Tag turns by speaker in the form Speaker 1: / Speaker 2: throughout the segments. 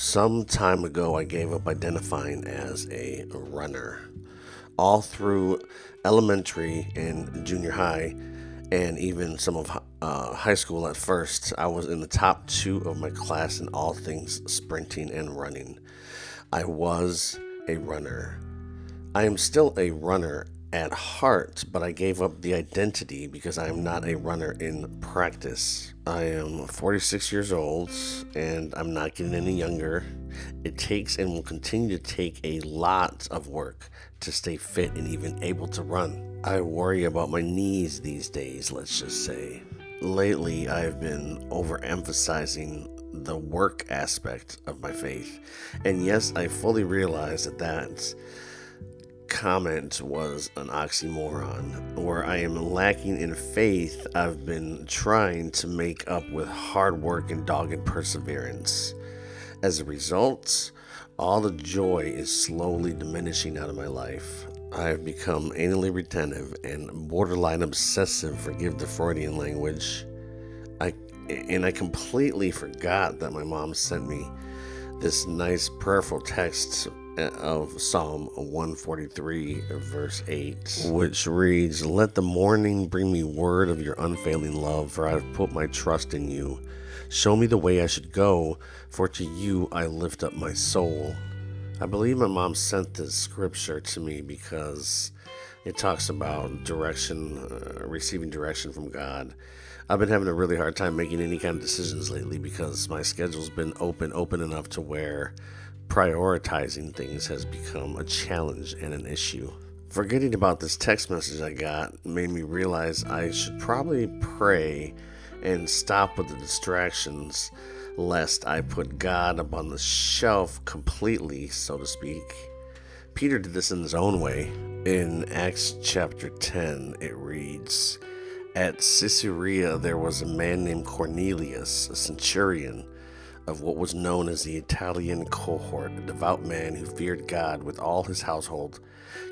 Speaker 1: Some time ago, I gave up identifying as a runner. All through elementary and junior high, and even some of uh, high school at first, I was in the top two of my class in all things sprinting and running. I was a runner. I am still a runner at heart, but I gave up the identity because I am not a runner in practice. I am 46 years old and I'm not getting any younger. It takes and will continue to take a lot of work to stay fit and even able to run. I worry about my knees these days, let's just say. Lately, I've been overemphasizing the work aspect of my faith. And yes, I fully realize that that's comment was an oxymoron. Where I am lacking in faith, I've been trying to make up with hard work and dogged perseverance. As a result, all the joy is slowly diminishing out of my life. I have become anally retentive and borderline obsessive, forgive the Freudian language. I and I completely forgot that my mom sent me this nice prayerful text of Psalm 143, verse 8, which reads, Let the morning bring me word of your unfailing love, for I have put my trust in you. Show me the way I should go, for to you I lift up my soul. I believe my mom sent this scripture to me because it talks about direction, uh, receiving direction from God. I've been having a really hard time making any kind of decisions lately because my schedule's been open, open enough to where prioritizing things has become a challenge and an issue. Forgetting about this text message I got made me realize I should probably pray and stop with the distractions lest I put God up on the shelf completely, so to speak. Peter did this in his own way. In Acts chapter 10, it reads At Caesarea there was a man named Cornelius, a centurion of what was known as the Italian cohort, a devout man who feared God with all his household,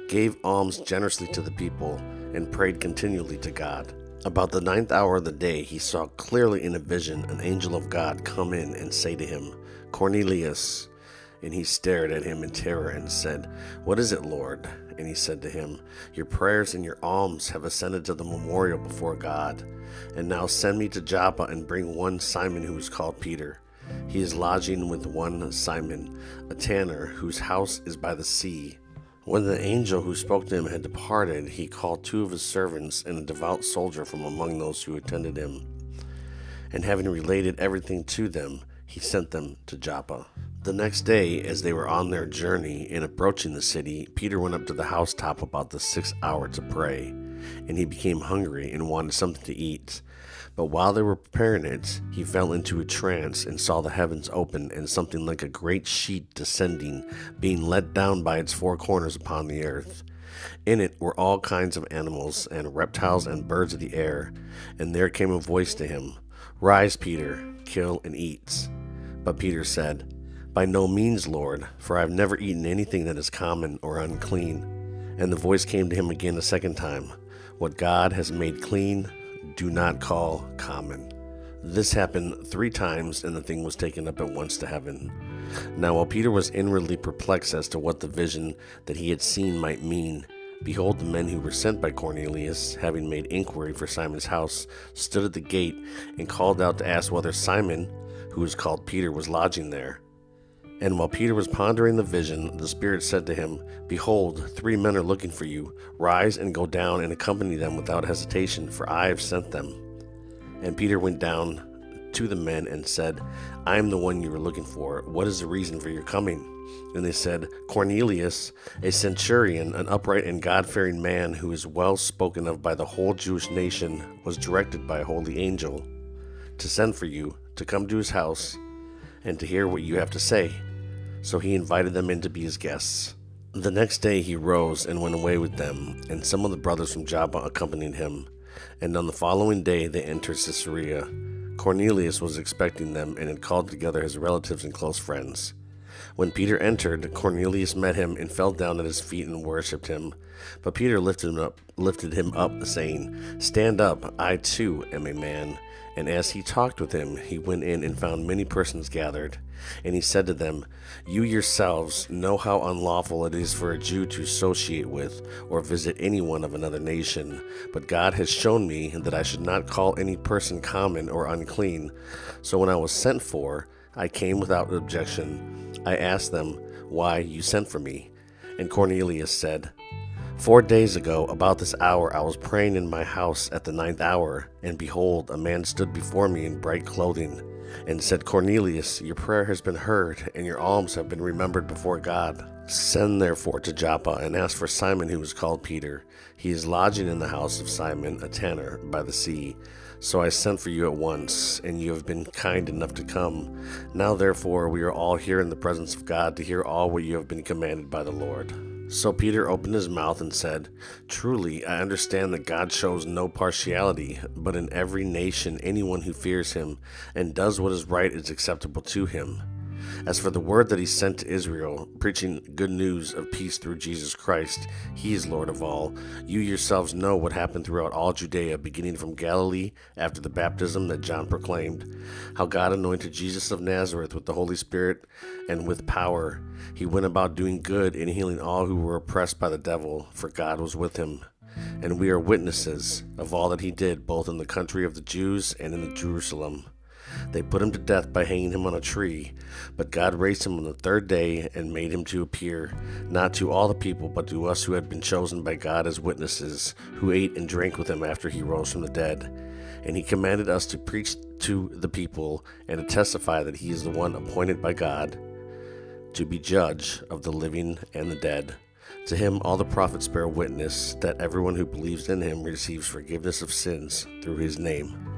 Speaker 1: gave alms generously to the people, and prayed continually to God. About the ninth hour of the day, he saw clearly in a vision an angel of God come in and say to him, Cornelius. And he stared at him in terror and said, What is it, Lord? And he said to him, Your prayers and your alms have ascended to the memorial before God. And now send me to Joppa and bring one Simon who is called Peter. He is lodging with one Simon, a tanner, whose house is by the sea. When the angel who spoke to him had departed, he called two of his servants and a devout soldier from among those who attended him. And having related everything to them, he sent them to Joppa. The next day, as they were on their journey and approaching the city, Peter went up to the housetop about the sixth hour to pray, and he became hungry and wanted something to eat. But while they were preparing it, he fell into a trance and saw the heavens open and something like a great sheet descending, being let down by its four corners upon the earth. In it were all kinds of animals, and reptiles and birds of the air. And there came a voice to him Rise, Peter, kill and eat. But Peter said, By no means, Lord, for I have never eaten anything that is common or unclean. And the voice came to him again a second time What God has made clean, do not call common. This happened three times, and the thing was taken up at once to heaven. Now, while Peter was inwardly perplexed as to what the vision that he had seen might mean, behold, the men who were sent by Cornelius, having made inquiry for Simon's house, stood at the gate and called out to ask whether Simon, who was called Peter, was lodging there. And while Peter was pondering the vision, the Spirit said to him, Behold, three men are looking for you. Rise and go down and accompany them without hesitation, for I have sent them. And Peter went down to the men and said, I am the one you were looking for. What is the reason for your coming? And they said, Cornelius, a centurion, an upright and God fearing man who is well spoken of by the whole Jewish nation, was directed by a holy angel to send for you, to come to his house, and to hear what you have to say so he invited them in to be his guests. The next day he rose and went away with them, and some of the brothers from Joppa accompanied him. And on the following day they entered Caesarea. Cornelius was expecting them and had called together his relatives and close friends. When Peter entered, Cornelius met him and fell down at his feet and worshipped him. But Peter lifted him up, lifted him up, saying, "Stand up, I too am a man." And as he talked with him, he went in and found many persons gathered. And he said to them, You yourselves know how unlawful it is for a Jew to associate with or visit anyone of another nation. But God has shown me that I should not call any person common or unclean. So when I was sent for, I came without objection. I asked them why you sent for me. And Cornelius said, Four days ago, about this hour, I was praying in my house at the ninth hour, and behold, a man stood before me in bright clothing, and said, Cornelius, your prayer has been heard, and your alms have been remembered before God. Send therefore to Joppa, and ask for Simon, who is called Peter. He is lodging in the house of Simon, a tanner, by the sea. So I sent for you at once, and you have been kind enough to come. Now, therefore, we are all here in the presence of God to hear all what you have been commanded by the Lord. So Peter opened his mouth and said, Truly, I understand that God shows no partiality, but in every nation, anyone who fears him and does what is right is acceptable to him. As for the word that he sent to Israel, preaching good news of peace through Jesus Christ, he is Lord of all. You yourselves know what happened throughout all Judea, beginning from Galilee after the baptism that John proclaimed, how God anointed Jesus of Nazareth with the Holy Spirit and with power. He went about doing good and healing all who were oppressed by the devil, for God was with him and we are witnesses of all that he did, both in the country of the Jews and in Jerusalem. They put him to death by hanging him on a tree, but God raised him on the third day and made him to appear, not to all the people, but to us who had been chosen by God as witnesses, who ate and drank with him after he rose from the dead. And he commanded us to preach to the people and to testify that he is the one appointed by God to be judge of the living and the dead. To him, all the prophets bear witness that everyone who believes in him receives forgiveness of sins through his name.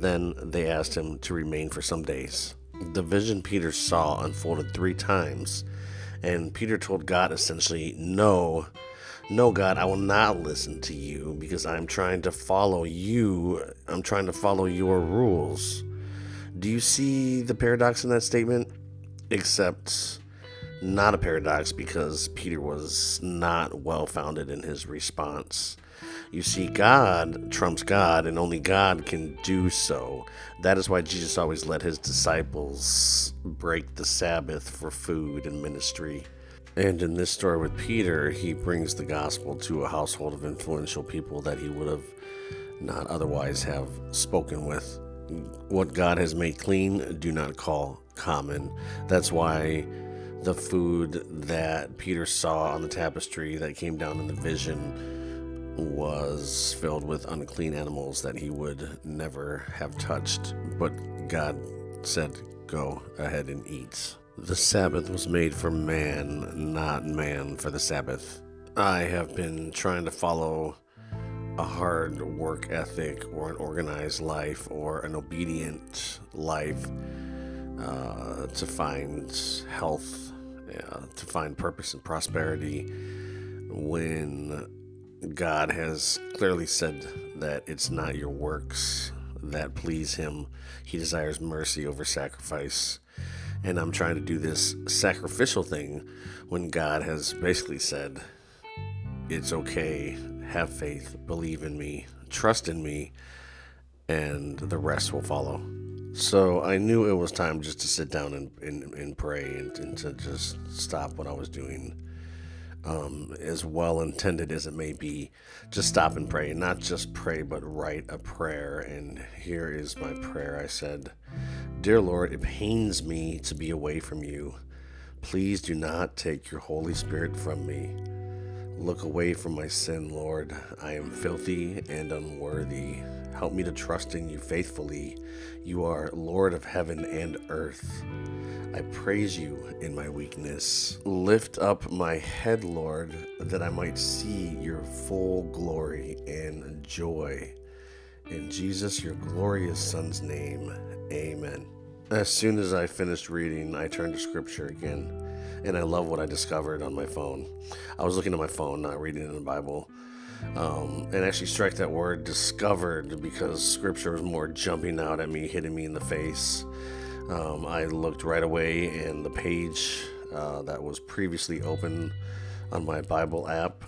Speaker 1: Then they asked him to remain for some days. The vision Peter saw unfolded three times, and Peter told God essentially, No, no, God, I will not listen to you because I'm trying to follow you. I'm trying to follow your rules. Do you see the paradox in that statement? Except not a paradox because Peter was not well founded in his response. You see, God trumps God, and only God can do so. That is why Jesus always let his disciples break the Sabbath for food and ministry. And in this story with Peter, he brings the gospel to a household of influential people that he would have not otherwise have spoken with. What God has made clean, do not call common. That's why the food that Peter saw on the tapestry that came down in the vision was filled with unclean animals that he would never have touched, but God said, Go ahead and eat. The Sabbath was made for man, not man for the Sabbath. I have been trying to follow a hard work ethic or an organized life or an obedient life uh, to find health, uh, to find purpose and prosperity when God has clearly said that it's not your works that please Him. He desires mercy over sacrifice. And I'm trying to do this sacrificial thing when God has basically said, it's okay, have faith, believe in me, trust in me, and the rest will follow. So I knew it was time just to sit down and, and, and pray and, and to just stop what I was doing um, as well intended as it may be, just stop and pray. Not just pray, but write a prayer. And here is my prayer I said, Dear Lord, it pains me to be away from you. Please do not take your Holy Spirit from me. Look away from my sin, Lord. I am filthy and unworthy. Help me to trust in you faithfully. You are Lord of heaven and earth. I praise you in my weakness. Lift up my head, Lord, that I might see your full glory and joy. In Jesus, your glorious Son's name, amen. As soon as I finished reading, I turned to scripture again, and I love what I discovered on my phone. I was looking at my phone, not reading in the Bible, um, and actually strike that word discovered because scripture was more jumping out at me, hitting me in the face. Um, I looked right away, and the page uh, that was previously open on my Bible app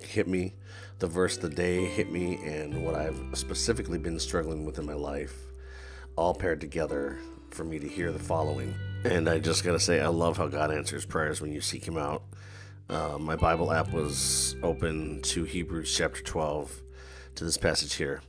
Speaker 1: hit me. The verse of the day hit me, and what I've specifically been struggling with in my life all paired together for me to hear the following. And I just got to say, I love how God answers prayers when you seek Him out. Uh, my Bible app was open to Hebrews chapter 12 to this passage here.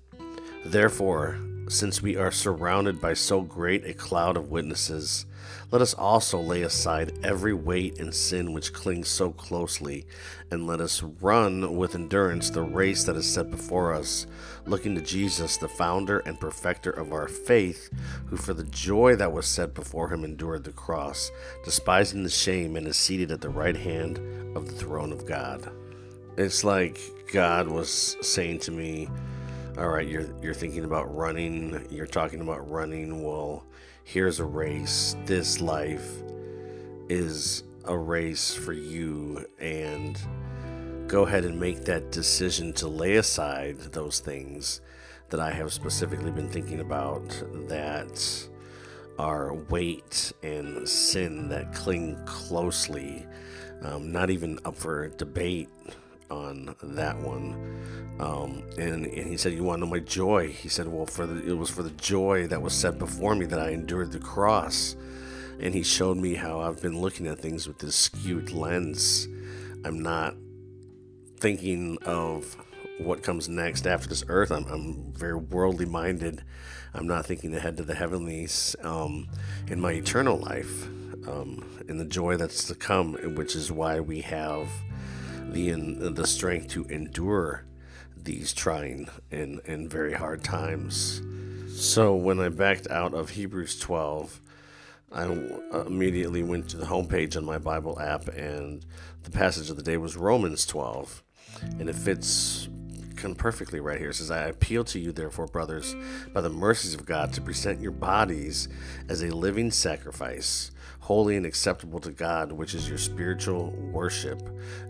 Speaker 1: Therefore, since we are surrounded by so great a cloud of witnesses, let us also lay aside every weight and sin which clings so closely, and let us run with endurance the race that is set before us, looking to Jesus, the founder and perfecter of our faith, who for the joy that was set before him endured the cross, despising the shame, and is seated at the right hand of the throne of God. It's like God was saying to me, all right, you're you're thinking about running, you're talking about running. Well, here's a race. This life is a race for you and go ahead and make that decision to lay aside those things that I have specifically been thinking about that are weight and sin that cling closely, um, not even up for debate on that one. Um, and, and he said, You want to know my joy? He said, Well, for the, it was for the joy that was set before me that I endured the cross. And he showed me how I've been looking at things with this skewed lens. I'm not thinking of what comes next after this earth. I'm, I'm very worldly minded. I'm not thinking ahead to the heavenlies um, in my eternal life um, and the joy that's to come, which is why we have the the strength to endure these trying and, and very hard times. So when I backed out of Hebrews 12, I immediately went to the homepage on my Bible app, and the passage of the day was Romans 12, and it fits perfectly right here. It says, I appeal to you, therefore, brothers, by the mercies of God, to present your bodies as a living sacrifice holy and acceptable to God, which is your spiritual worship.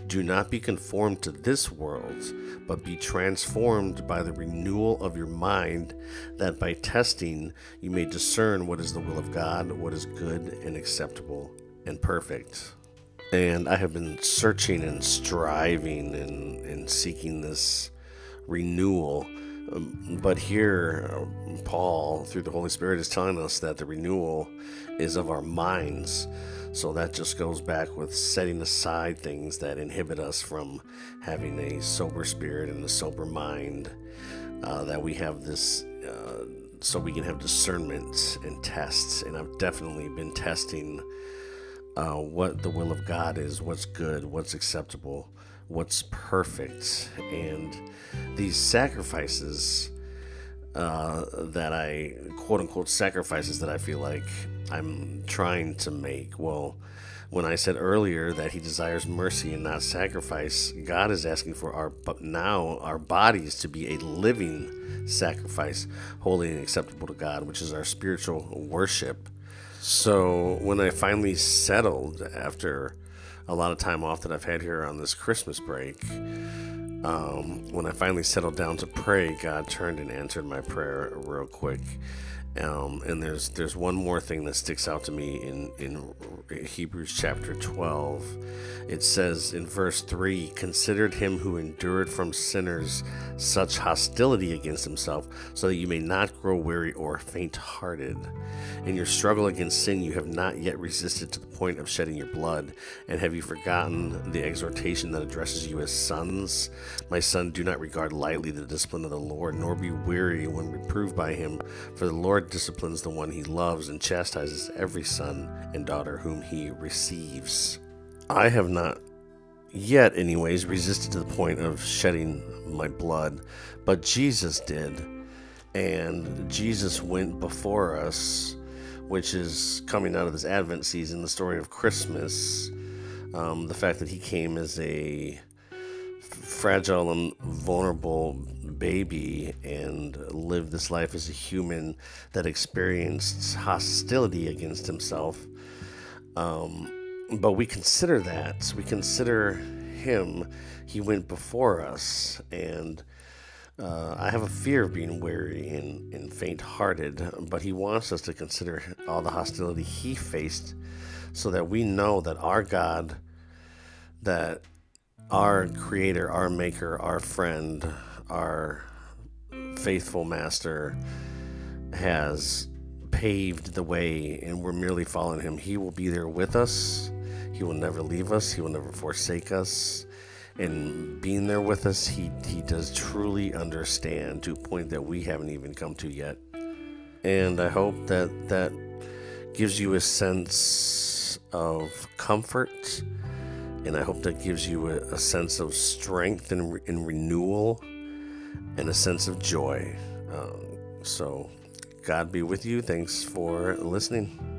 Speaker 1: Do not be conformed to this world, but be transformed by the renewal of your mind, that by testing you may discern what is the will of God, what is good and acceptable and perfect. And I have been searching and striving and, and seeking this renewal but here, Paul, through the Holy Spirit, is telling us that the renewal is of our minds. So that just goes back with setting aside things that inhibit us from having a sober spirit and a sober mind. Uh, that we have this, uh, so we can have discernment and tests. And I've definitely been testing uh, what the will of God is, what's good, what's acceptable what's perfect. And these sacrifices uh, that I, quote unquote, sacrifices that I feel like I'm trying to make, well, when I said earlier that he desires mercy and not sacrifice, God is asking for our now our bodies to be a living sacrifice, holy and acceptable to God, which is our spiritual worship. So when I finally settled after a lot of time off that I've had here on this Christmas break, um, when I finally settled down to pray, God turned and answered my prayer real quick. Um, and there's there's one more thing that sticks out to me in in Hebrews chapter 12. It says in verse 3, "Considered him who endured from sinners such hostility against himself, so that you may not grow weary or faint-hearted. In your struggle against sin, you have not yet resisted to the point of shedding your blood. And have you forgotten the exhortation that addresses you as sons? My son, do not regard lightly the discipline of the Lord, nor be weary when reproved by him, for the Lord disciplines the one he loves and chastises every son and daughter whom he receives. I have not yet, anyways, resisted to the point of shedding my blood. But Jesus did. And Jesus went before us, which is coming out of this Advent season, the story of Christmas. Um, the fact that he came as a fragile and vulnerable baby and lived this life as a human that experienced hostility against himself. Um, but we consider that. We consider him. He went before us. And uh, I have a fear of being weary and, and faint hearted, but he wants us to consider all the hostility he faced so that we know that our God, that our creator, our maker, our friend, our faithful master has paved the way and we're merely following him. He will be there with us. He will never leave us. He will never forsake us. And being there with us, he, he does truly understand to a point that we haven't even come to yet. And I hope that that gives you a sense of comfort and I hope that gives you a, a sense of strength and, and, renewal and a sense of joy. Um, so, God be with you. Thanks for listening.